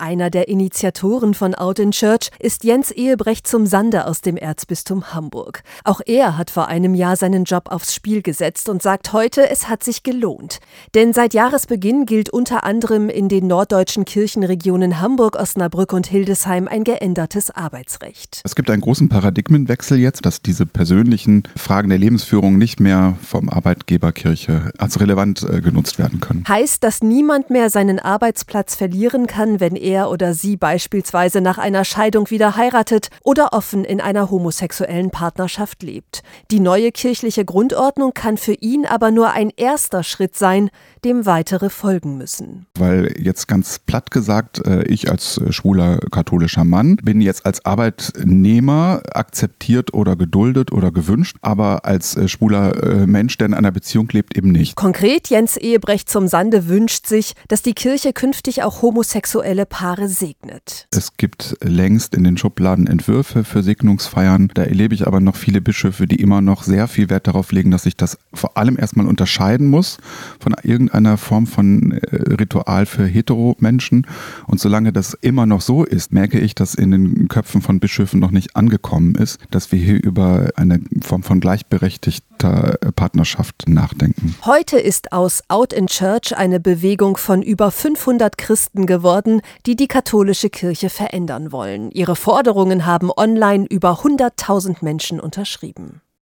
Einer der Initiatoren von Out in Church ist Jens Ehebrecht zum Sande aus dem Erzbistum Hamburg. Auch er hat vor einem Jahr seinen Job aufs Spiel gesetzt und sagt heute, es hat sich gelohnt. Denn seit Jahresbeginn gilt unter anderem in den norddeutschen Kirchenregionen Hamburg, Osnabrück und Hildesheim ein geändertes Arbeitsrecht. Es gibt einen großen Paradigmenwechsel jetzt, dass diese persönlichen Fragen der Lebensführung nicht mehr vom Arbeitgeber Kirche als relevant äh, genutzt werden können. Heißt, dass niemand mehr seinen Arbeitsplatz verlieren kann, wenn er er oder sie beispielsweise nach einer Scheidung wieder heiratet oder offen in einer homosexuellen Partnerschaft lebt. Die neue kirchliche Grundordnung kann für ihn aber nur ein erster Schritt sein, dem weitere folgen müssen. Weil jetzt ganz platt gesagt, äh, ich als äh, schwuler katholischer Mann bin jetzt als Arbeitnehmer akzeptiert oder geduldet oder gewünscht, aber als äh, schwuler Mensch, der in einer Beziehung lebt, eben nicht. Konkret Jens Ehebrecht zum Sande wünscht sich, dass die Kirche künftig auch homosexuelle Paare segnet. Es gibt längst in den Schubladen Entwürfe für Segnungsfeiern. Da erlebe ich aber noch viele Bischöfe, die immer noch sehr viel Wert darauf legen, dass sich das vor allem erstmal unterscheiden muss von irgendeiner Form von äh, Ritual für Heteromenschen. Und solange das immer noch so ist, merke ich, dass in den Köpfen von Bischöfen noch nicht angekommen ist, dass wir hier über eine Form von gleichberechtigter Partnerschaft nachdenken. Heute ist aus Out in Church eine Bewegung von über 500 Christen geworden, die die katholische Kirche verändern wollen. Ihre Forderungen haben online über 100.000 Menschen unterschrieben.